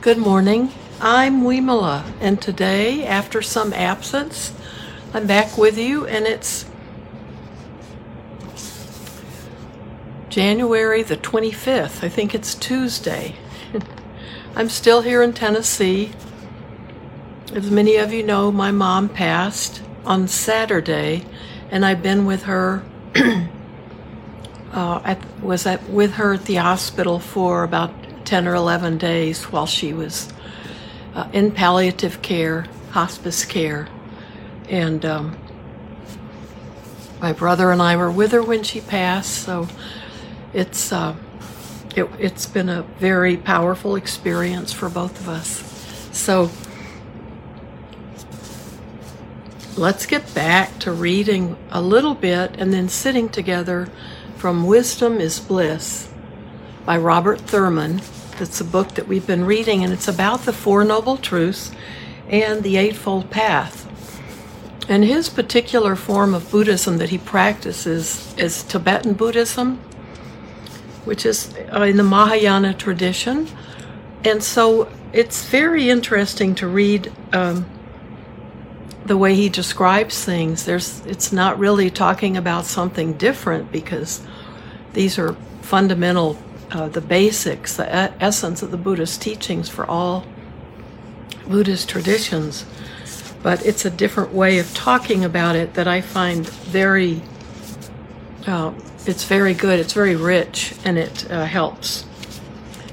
Good morning. I'm Wimala, and today, after some absence, I'm back with you, and it's January the 25th. I think it's Tuesday. I'm still here in Tennessee. As many of you know, my mom passed on Saturday, and I've been with her. uh, at, was at, with her at the hospital for about 10 or 11 days while she was uh, in palliative care, hospice care. And um, my brother and I were with her when she passed, so it's uh, it, it's been a very powerful experience for both of us. So let's get back to reading a little bit and then sitting together from Wisdom is Bliss by Robert Thurman. It's a book that we've been reading, and it's about the Four Noble Truths and the Eightfold Path. And his particular form of Buddhism that he practices is Tibetan Buddhism, which is uh, in the Mahayana tradition. And so it's very interesting to read um, the way he describes things. There's, it's not really talking about something different because these are fundamental uh, the basics, the essence of the Buddhist teachings for all Buddhist traditions. But it's a different way of talking about it that I find very, uh, it's very good, it's very rich, and it uh, helps.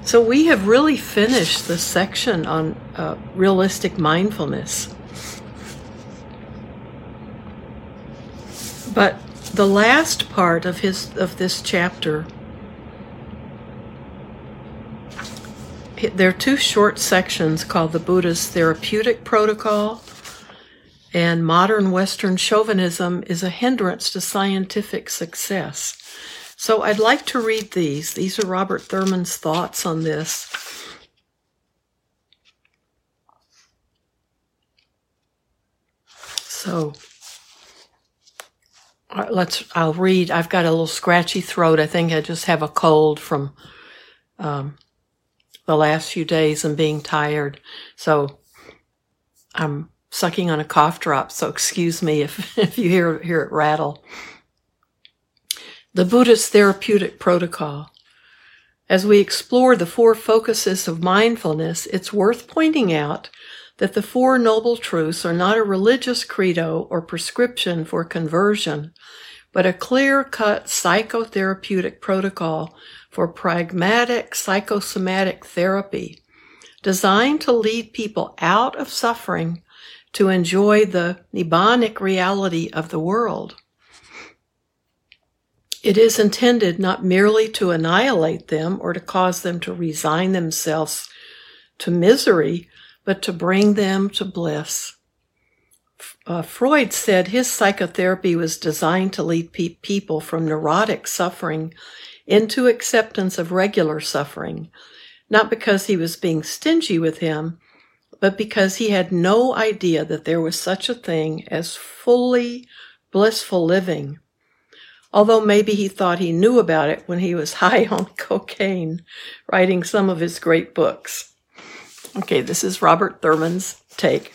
So we have really finished the section on uh, realistic mindfulness. But the last part of his of this chapter there are two short sections called the Buddha's Therapeutic Protocol and Modern Western Chauvinism is a hindrance to scientific success. So I'd like to read these. These are Robert Thurman's thoughts on this. So uh, let's I'll read. I've got a little scratchy throat. I think I just have a cold from um, the last few days and being tired. So I'm sucking on a cough drop. So excuse me if, if you hear, hear it rattle. The Buddhist therapeutic protocol. As we explore the four focuses of mindfulness, it's worth pointing out that the Four Noble Truths are not a religious credo or prescription for conversion, but a clear cut psychotherapeutic protocol for pragmatic psychosomatic therapy designed to lead people out of suffering to enjoy the nibbanic reality of the world. It is intended not merely to annihilate them or to cause them to resign themselves to misery, but to bring them to bliss. Uh, Freud said his psychotherapy was designed to lead pe- people from neurotic suffering into acceptance of regular suffering, not because he was being stingy with him, but because he had no idea that there was such a thing as fully blissful living. Although maybe he thought he knew about it when he was high on cocaine, writing some of his great books. Okay, this is Robert Thurman's take.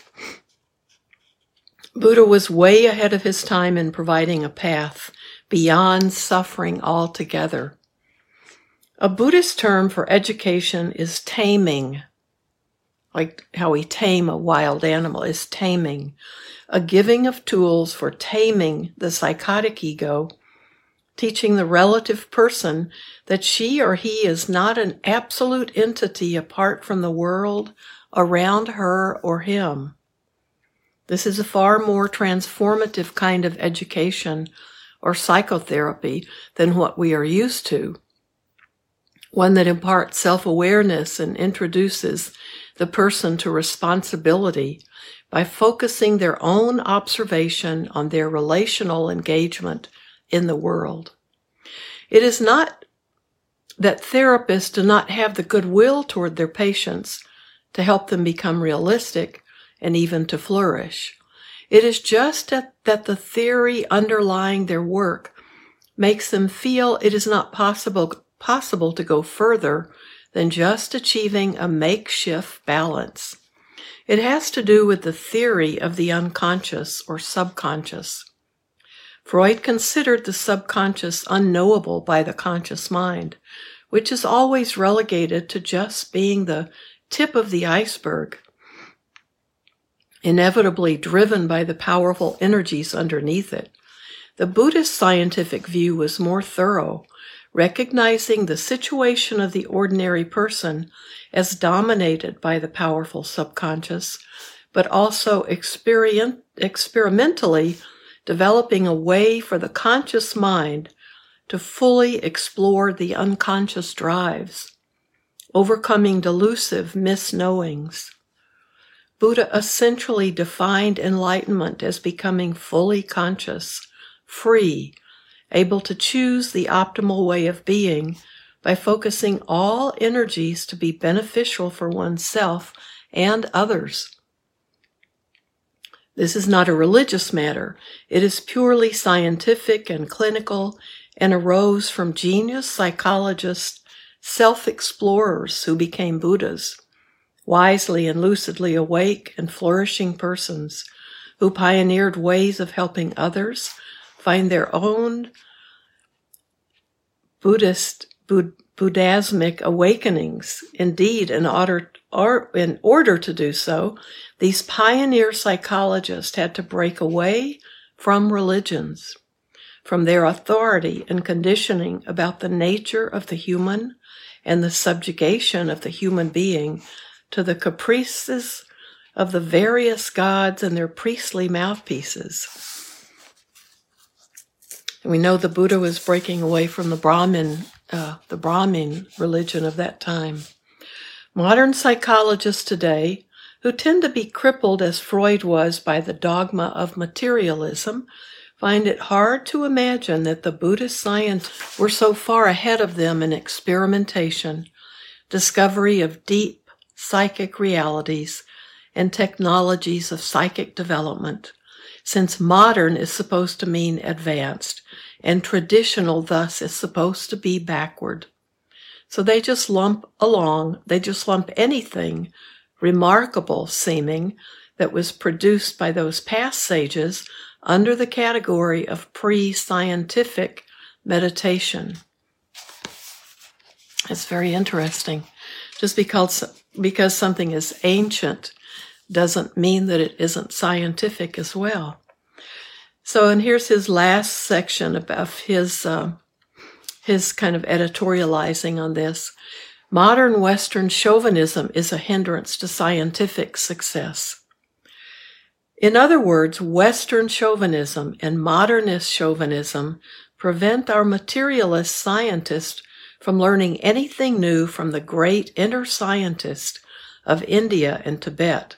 Buddha was way ahead of his time in providing a path beyond suffering altogether. A Buddhist term for education is taming, like how we tame a wild animal is taming, a giving of tools for taming the psychotic ego, teaching the relative person that she or he is not an absolute entity apart from the world around her or him. This is a far more transformative kind of education or psychotherapy than what we are used to one that imparts self awareness and introduces the person to responsibility by focusing their own observation on their relational engagement in the world. It is not that therapists do not have the goodwill toward their patients to help them become realistic and even to flourish. It is just that, that the theory underlying their work makes them feel it is not possible possible to go further than just achieving a makeshift balance. It has to do with the theory of the unconscious or subconscious. Freud considered the subconscious unknowable by the conscious mind, which is always relegated to just being the tip of the iceberg, inevitably driven by the powerful energies underneath it. The Buddhist scientific view was more thorough, recognizing the situation of the ordinary person as dominated by the powerful subconscious, but also experiment, experimentally developing a way for the conscious mind to fully explore the unconscious drives, overcoming delusive misknowings. Buddha essentially defined enlightenment as becoming fully conscious, free, able to choose the optimal way of being by focusing all energies to be beneficial for oneself and others. This is not a religious matter. It is purely scientific and clinical and arose from genius psychologists, self explorers who became Buddhas, wisely and lucidly awake and flourishing persons who pioneered ways of helping others find their own Buddhist, Bud, Buddhismic awakenings. Indeed, in order, or, in order to do so, these pioneer psychologists had to break away from religions, from their authority and conditioning about the nature of the human and the subjugation of the human being to the caprices of the various gods and their priestly mouthpieces. We know the Buddha was breaking away from the Brahmin, uh, the Brahmin religion of that time. Modern psychologists today, who tend to be crippled as Freud was by the dogma of materialism, find it hard to imagine that the Buddhist scientists were so far ahead of them in experimentation, discovery of deep psychic realities, and technologies of psychic development since modern is supposed to mean advanced and traditional thus is supposed to be backward. So they just lump along, they just lump anything remarkable seeming that was produced by those past sages under the category of pre-scientific meditation. It's very interesting. Just because, because something is ancient doesn't mean that it isn't scientific as well. So, and here's his last section of his uh, his kind of editorializing on this. Modern Western chauvinism is a hindrance to scientific success. In other words, Western chauvinism and modernist chauvinism prevent our materialist scientists from learning anything new from the great inner scientists of India and Tibet.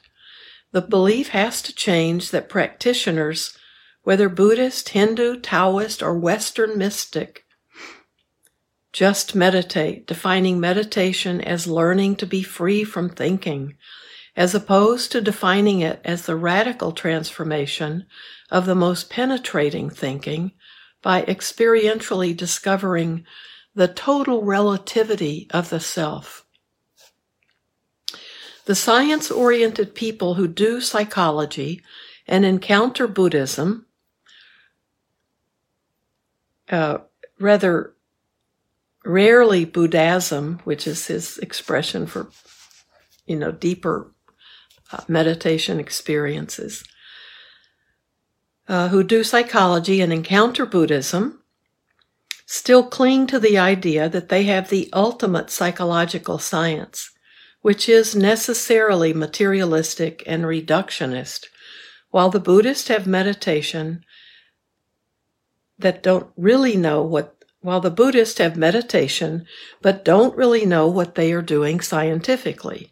The belief has to change that practitioners, whether Buddhist, Hindu, Taoist, or Western mystic, just meditate, defining meditation as learning to be free from thinking, as opposed to defining it as the radical transformation of the most penetrating thinking by experientially discovering the total relativity of the self. The science oriented people who do psychology and encounter Buddhism, uh, rather rarely Buddhism, which is his expression for, you know, deeper uh, meditation experiences, uh, who do psychology and encounter Buddhism, still cling to the idea that they have the ultimate psychological science which is necessarily materialistic and reductionist, while the Buddhists have meditation that don't really know what while the Buddhists have meditation but don't really know what they are doing scientifically.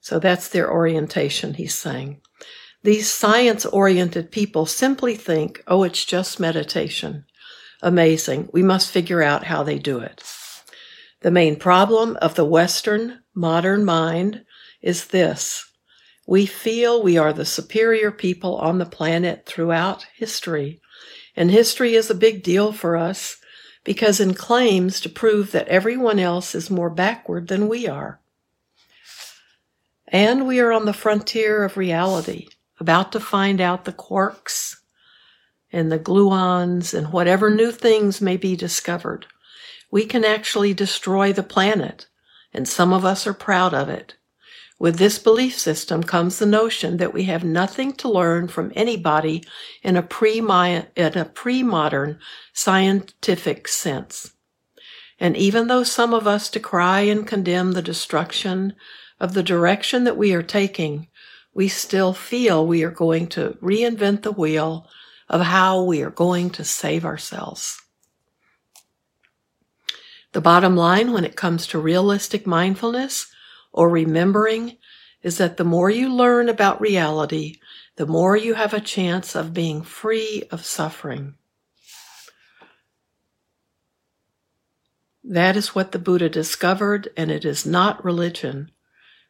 So that's their orientation, he's saying. These science oriented people simply think, oh, it's just meditation. Amazing. We must figure out how they do it. The main problem of the Western modern mind is this. We feel we are the superior people on the planet throughout history. And history is a big deal for us because in claims to prove that everyone else is more backward than we are. And we are on the frontier of reality, about to find out the quarks and the gluons and whatever new things may be discovered. We can actually destroy the planet, and some of us are proud of it. With this belief system comes the notion that we have nothing to learn from anybody in a pre-modern scientific sense. And even though some of us decry and condemn the destruction of the direction that we are taking, we still feel we are going to reinvent the wheel of how we are going to save ourselves. The bottom line when it comes to realistic mindfulness or remembering is that the more you learn about reality, the more you have a chance of being free of suffering. That is what the Buddha discovered, and it is not religion.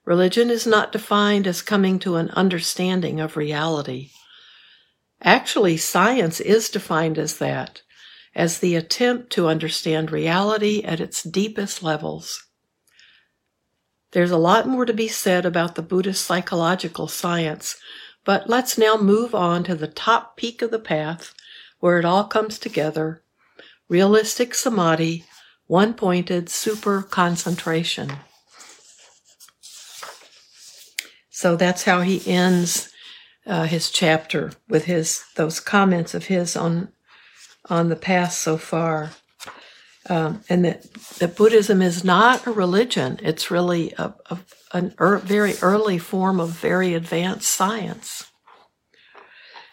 Religion is not defined as coming to an understanding of reality. Actually, science is defined as that, as the attempt to understand reality at its deepest levels. There's a lot more to be said about the Buddhist psychological science, but let's now move on to the top peak of the path where it all comes together realistic samadhi, one pointed super concentration. So that's how he ends uh, his chapter with his those comments of his on on the path so far um, and that, that Buddhism is not a religion. It's really a, a an er, very early form of very advanced science.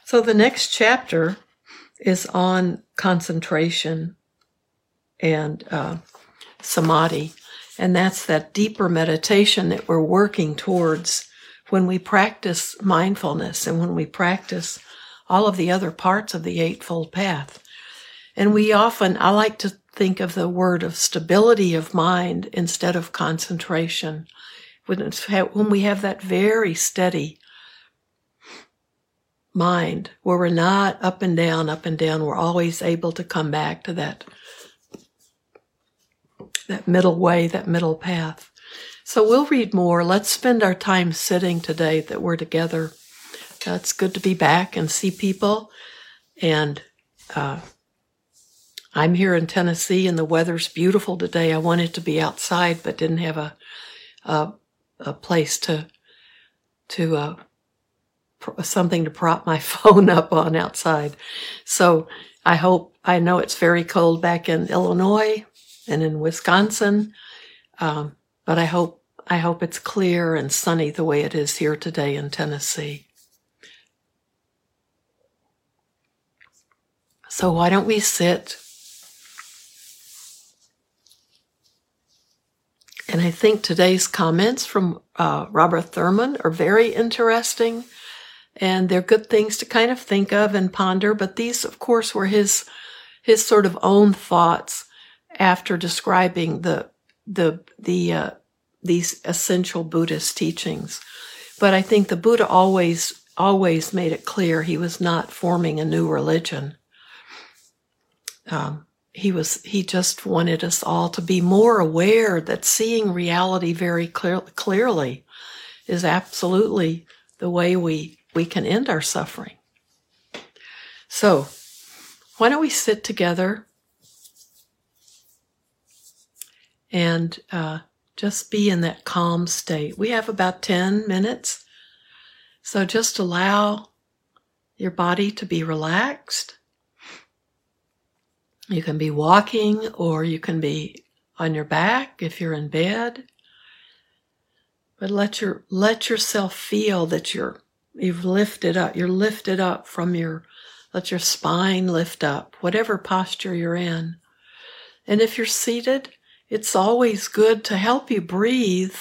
So the next chapter is on concentration and uh, samadhi, and that's that deeper meditation that we're working towards when we practice mindfulness and when we practice all of the other parts of the Eightfold Path. And we often, I like to think of the word of stability of mind instead of concentration. When, when we have that very steady mind where we're not up and down, up and down, we're always able to come back to that, that middle way, that middle path. So we'll read more. Let's spend our time sitting today that we're together. Uh, it's good to be back and see people and, uh, I'm here in Tennessee and the weather's beautiful today. I wanted to be outside, but didn't have a a, a place to to uh, something to prop my phone up on outside. So I hope I know it's very cold back in Illinois and in Wisconsin, um, but I hope I hope it's clear and sunny the way it is here today in Tennessee. So why don't we sit? And I think today's comments from uh, Robert Thurman are very interesting. And they're good things to kind of think of and ponder. But these, of course, were his, his sort of own thoughts after describing the, the, the, uh, these essential Buddhist teachings. But I think the Buddha always, always made it clear he was not forming a new religion. Um, he was he just wanted us all to be more aware that seeing reality very clear, clearly is absolutely the way we we can end our suffering. So why don't we sit together and uh, just be in that calm state. We have about 10 minutes. So just allow your body to be relaxed you can be walking or you can be on your back if you're in bed. But let your let yourself feel that you're you've lifted up. You're lifted up from your let your spine lift up, whatever posture you're in. And if you're seated, it's always good to help you breathe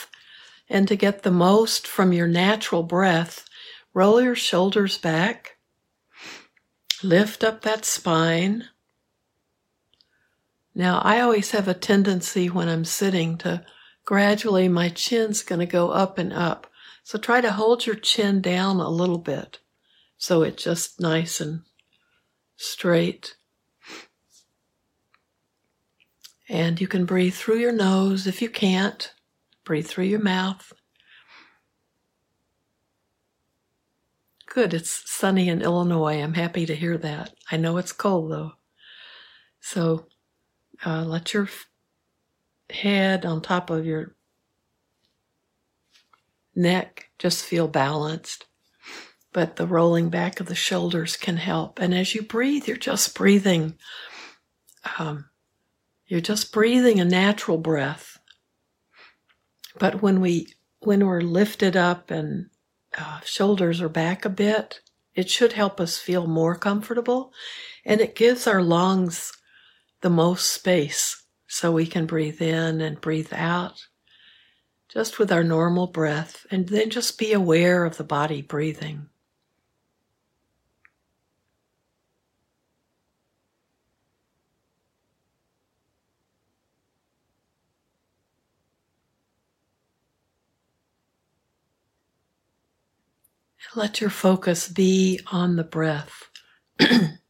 and to get the most from your natural breath. Roll your shoulders back. Lift up that spine. Now, I always have a tendency when I'm sitting to gradually my chin's going to go up and up. So try to hold your chin down a little bit so it's just nice and straight. And you can breathe through your nose. If you can't, breathe through your mouth. Good. It's sunny in Illinois. I'm happy to hear that. I know it's cold though. So uh, let your head on top of your neck just feel balanced. But the rolling back of the shoulders can help. And as you breathe, you're just breathing. Um, you're just breathing a natural breath. But when we when we're lifted up and uh, shoulders are back a bit, it should help us feel more comfortable, and it gives our lungs the most space so we can breathe in and breathe out just with our normal breath, and then just be aware of the body breathing. Let your focus be on the breath.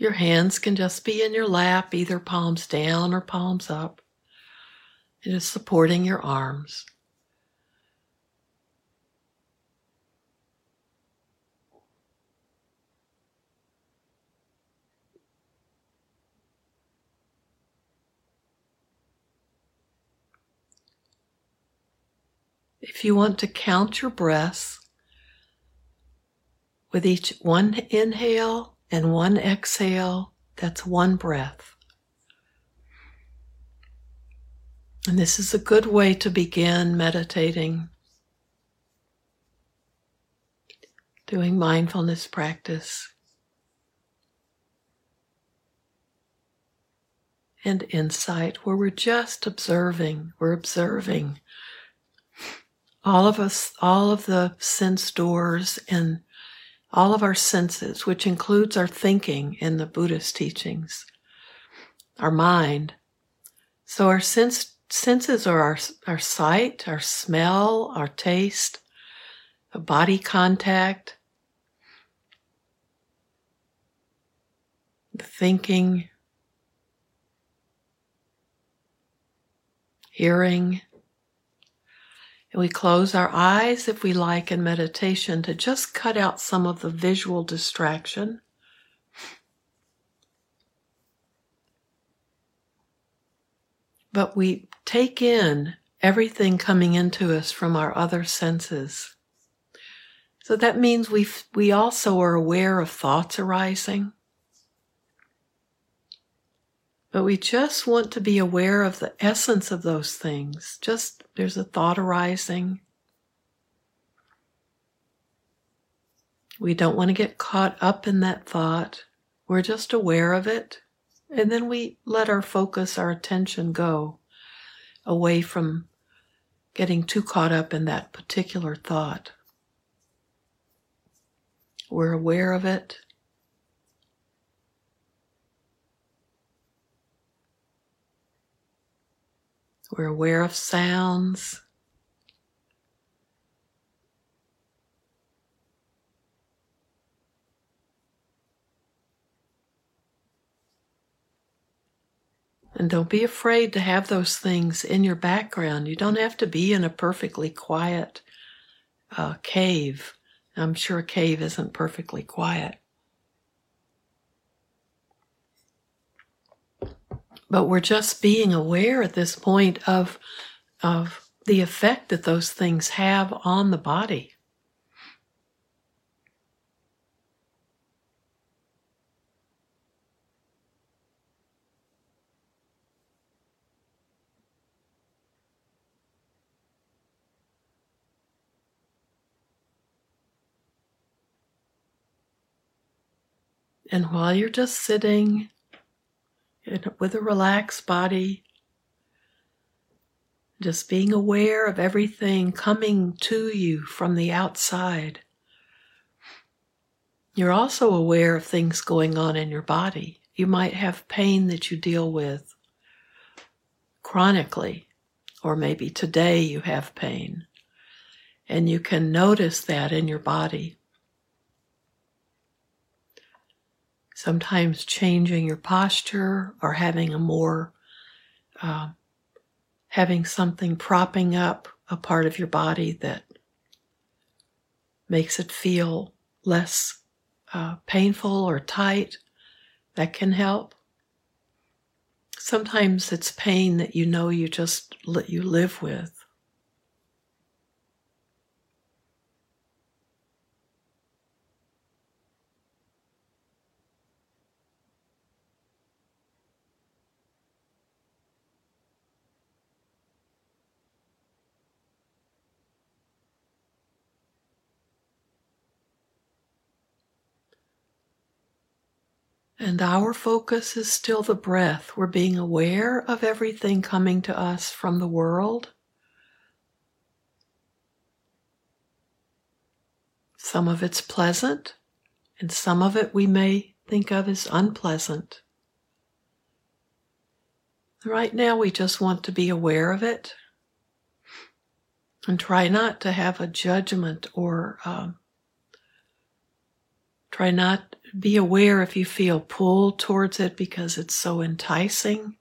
Your hands can just be in your lap, either palms down or palms up. It is supporting your arms. If you want to count your breaths with each one inhale and one exhale, that's one breath. And this is a good way to begin meditating, doing mindfulness practice. And insight, where we're just observing, we're observing all of us, all of the sense doors and all of our senses, which includes our thinking in the Buddhist teachings, our mind. So our sense, senses are our, our sight, our smell, our taste, the body contact, the thinking, hearing, we close our eyes if we like in meditation to just cut out some of the visual distraction. But we take in everything coming into us from our other senses. So that means we we also are aware of thoughts arising. But we just want to be aware of the essence of those things. Just there's a thought arising. We don't want to get caught up in that thought. We're just aware of it. And then we let our focus, our attention go away from getting too caught up in that particular thought. We're aware of it. We're aware of sounds. And don't be afraid to have those things in your background. You don't have to be in a perfectly quiet uh, cave. I'm sure a cave isn't perfectly quiet. But we're just being aware at this point of of the effect that those things have on the body. And while you're just sitting with a relaxed body, just being aware of everything coming to you from the outside. You're also aware of things going on in your body. You might have pain that you deal with chronically, or maybe today you have pain. And you can notice that in your body. Sometimes changing your posture or having a more, uh, having something propping up a part of your body that makes it feel less uh, painful or tight, that can help. Sometimes it's pain that you know you just let you live with. And our focus is still the breath. We're being aware of everything coming to us from the world. Some of it's pleasant, and some of it we may think of as unpleasant. Right now, we just want to be aware of it and try not to have a judgment or um, try not be aware if you feel pulled towards it because it's so enticing,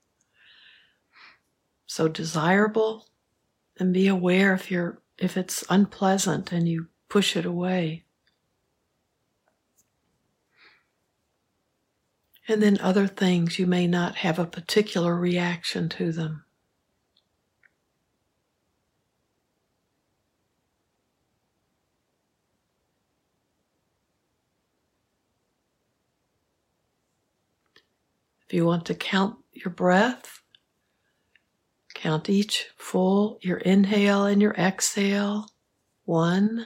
so desirable, and be aware if you're if it's unpleasant and you push it away. And then other things you may not have a particular reaction to them. If you want to count your breath, count each full, your inhale and your exhale. One,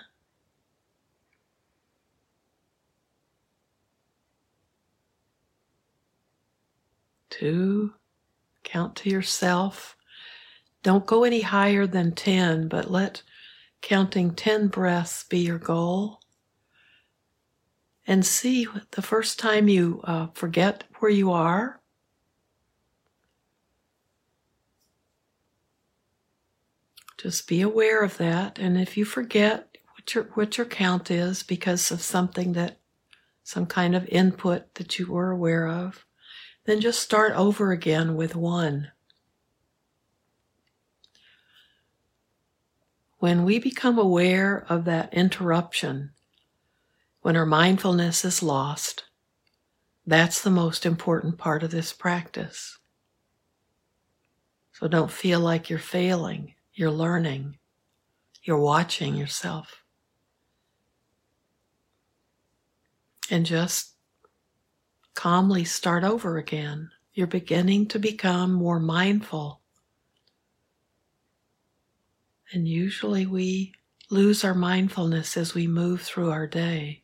two, count to yourself. Don't go any higher than 10, but let counting 10 breaths be your goal and see the first time you uh, forget where you are. Just be aware of that. And if you forget what your, what your count is because of something that, some kind of input that you were aware of, then just start over again with one. When we become aware of that interruption, when our mindfulness is lost, that's the most important part of this practice. So don't feel like you're failing, you're learning, you're watching yourself. And just calmly start over again. You're beginning to become more mindful. And usually we lose our mindfulness as we move through our day.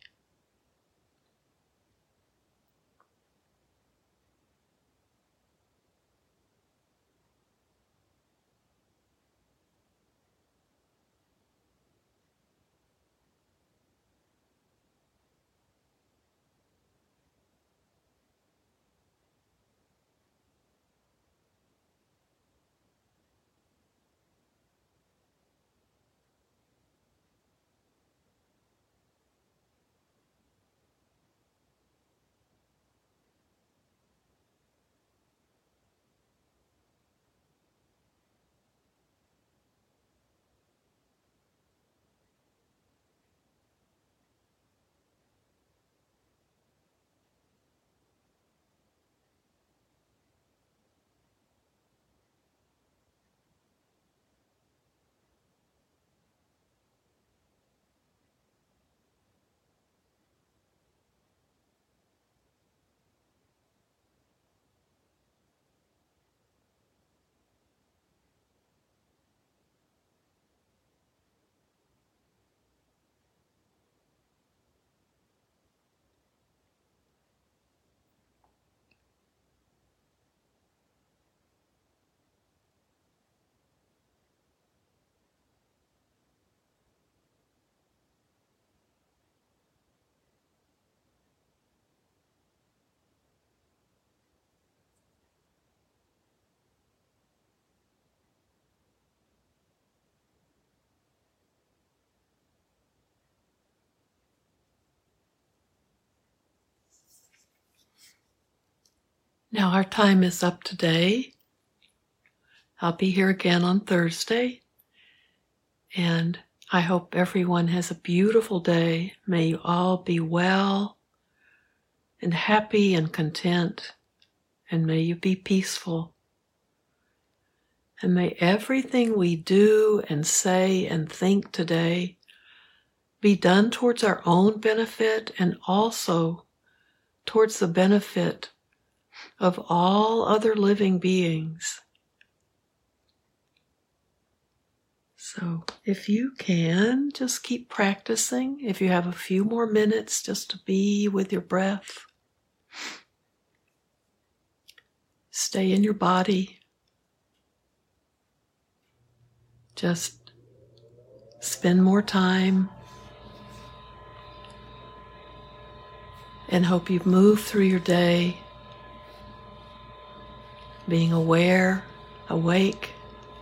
Now, our time is up today. I'll be here again on Thursday. And I hope everyone has a beautiful day. May you all be well and happy and content. And may you be peaceful. And may everything we do and say and think today be done towards our own benefit and also towards the benefit of all other living beings. So, if you can, just keep practicing. If you have a few more minutes just to be with your breath, stay in your body. Just spend more time and hope you move through your day being aware, awake,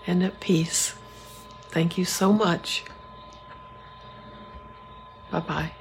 and at peace. Thank you so much. Bye bye.